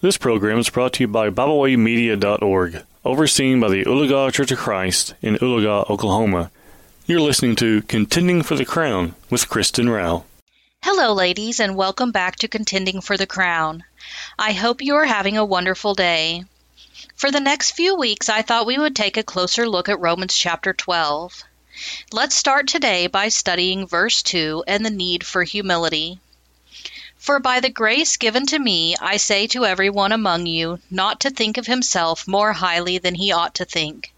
This program is brought to you by BibleWayMedia.org, overseen by the Oologah Church of Christ in Oologah, Oklahoma. You're listening to Contending for the Crown with Kristen Rao. Hello, ladies, and welcome back to Contending for the Crown. I hope you are having a wonderful day. For the next few weeks, I thought we would take a closer look at Romans chapter 12. Let's start today by studying verse 2 and the need for humility. For by the grace given to me, I say to every one among you, not to think of himself more highly than he ought to think,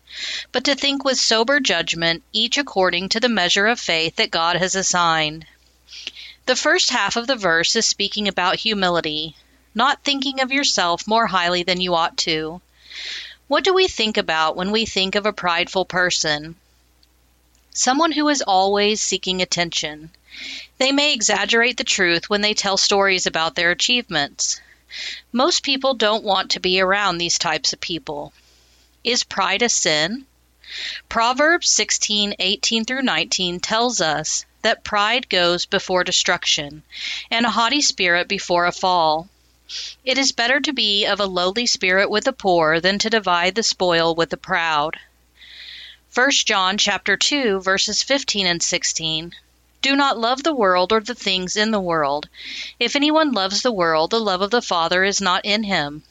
but to think with sober judgment, each according to the measure of faith that God has assigned. The first half of the verse is speaking about humility, not thinking of yourself more highly than you ought to. What do we think about when we think of a prideful person? Someone who is always seeking attention. They may exaggerate the truth when they tell stories about their achievements. Most people don't want to be around these types of people. Is pride a sin? Proverbs 16:18 through 19 tells us that pride goes before destruction, and a haughty spirit before a fall. It is better to be of a lowly spirit with the poor than to divide the spoil with the proud. 1 John chapter 2 verses 15 and 16 do not love the world or the things in the world. If anyone loves the world, the love of the Father is not in him.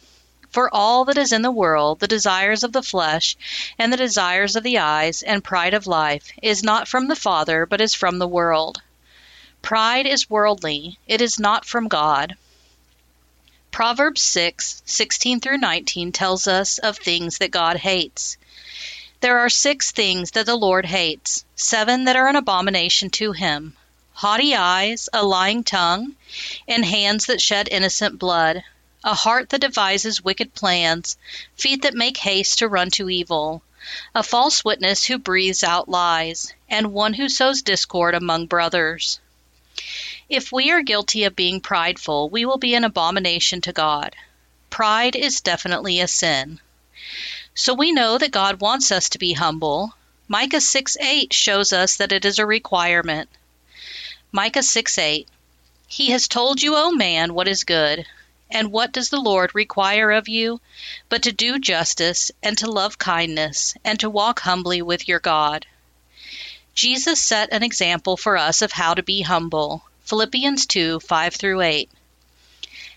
For all that is in the world, the desires of the flesh, and the desires of the eyes, and pride of life, is not from the Father, but is from the world. Pride is worldly, it is not from God. Proverbs 6 16 through 19 tells us of things that God hates. There are six things that the Lord hates, seven that are an abomination to him haughty eyes, a lying tongue, and hands that shed innocent blood, a heart that devises wicked plans, feet that make haste to run to evil, a false witness who breathes out lies, and one who sows discord among brothers. If we are guilty of being prideful, we will be an abomination to God. Pride is definitely a sin. So we know that God wants us to be humble. Micah 6 8 shows us that it is a requirement. Micah 6 8 He has told you, O man, what is good. And what does the Lord require of you? But to do justice, and to love kindness, and to walk humbly with your God. Jesus set an example for us of how to be humble. Philippians 2 5 through 8.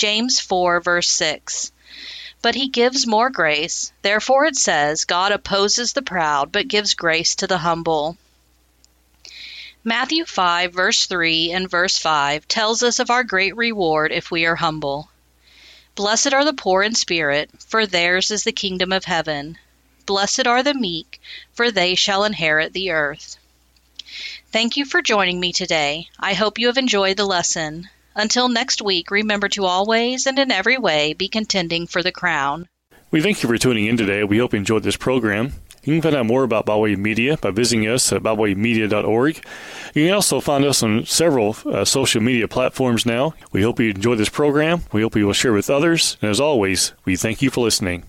James 4, verse 6. But he gives more grace. Therefore it says, God opposes the proud, but gives grace to the humble. Matthew 5, verse 3 and verse 5 tells us of our great reward if we are humble. Blessed are the poor in spirit, for theirs is the kingdom of heaven. Blessed are the meek, for they shall inherit the earth. Thank you for joining me today. I hope you have enjoyed the lesson. Until next week, remember to always and in every way be contending for the crown. We thank you for tuning in today. We hope you enjoyed this program. You can find out more about Bibleways Media by visiting us at BibleWayMedia.org. You can also find us on several uh, social media platforms now. We hope you enjoyed this program. We hope you will share with others. And as always, we thank you for listening.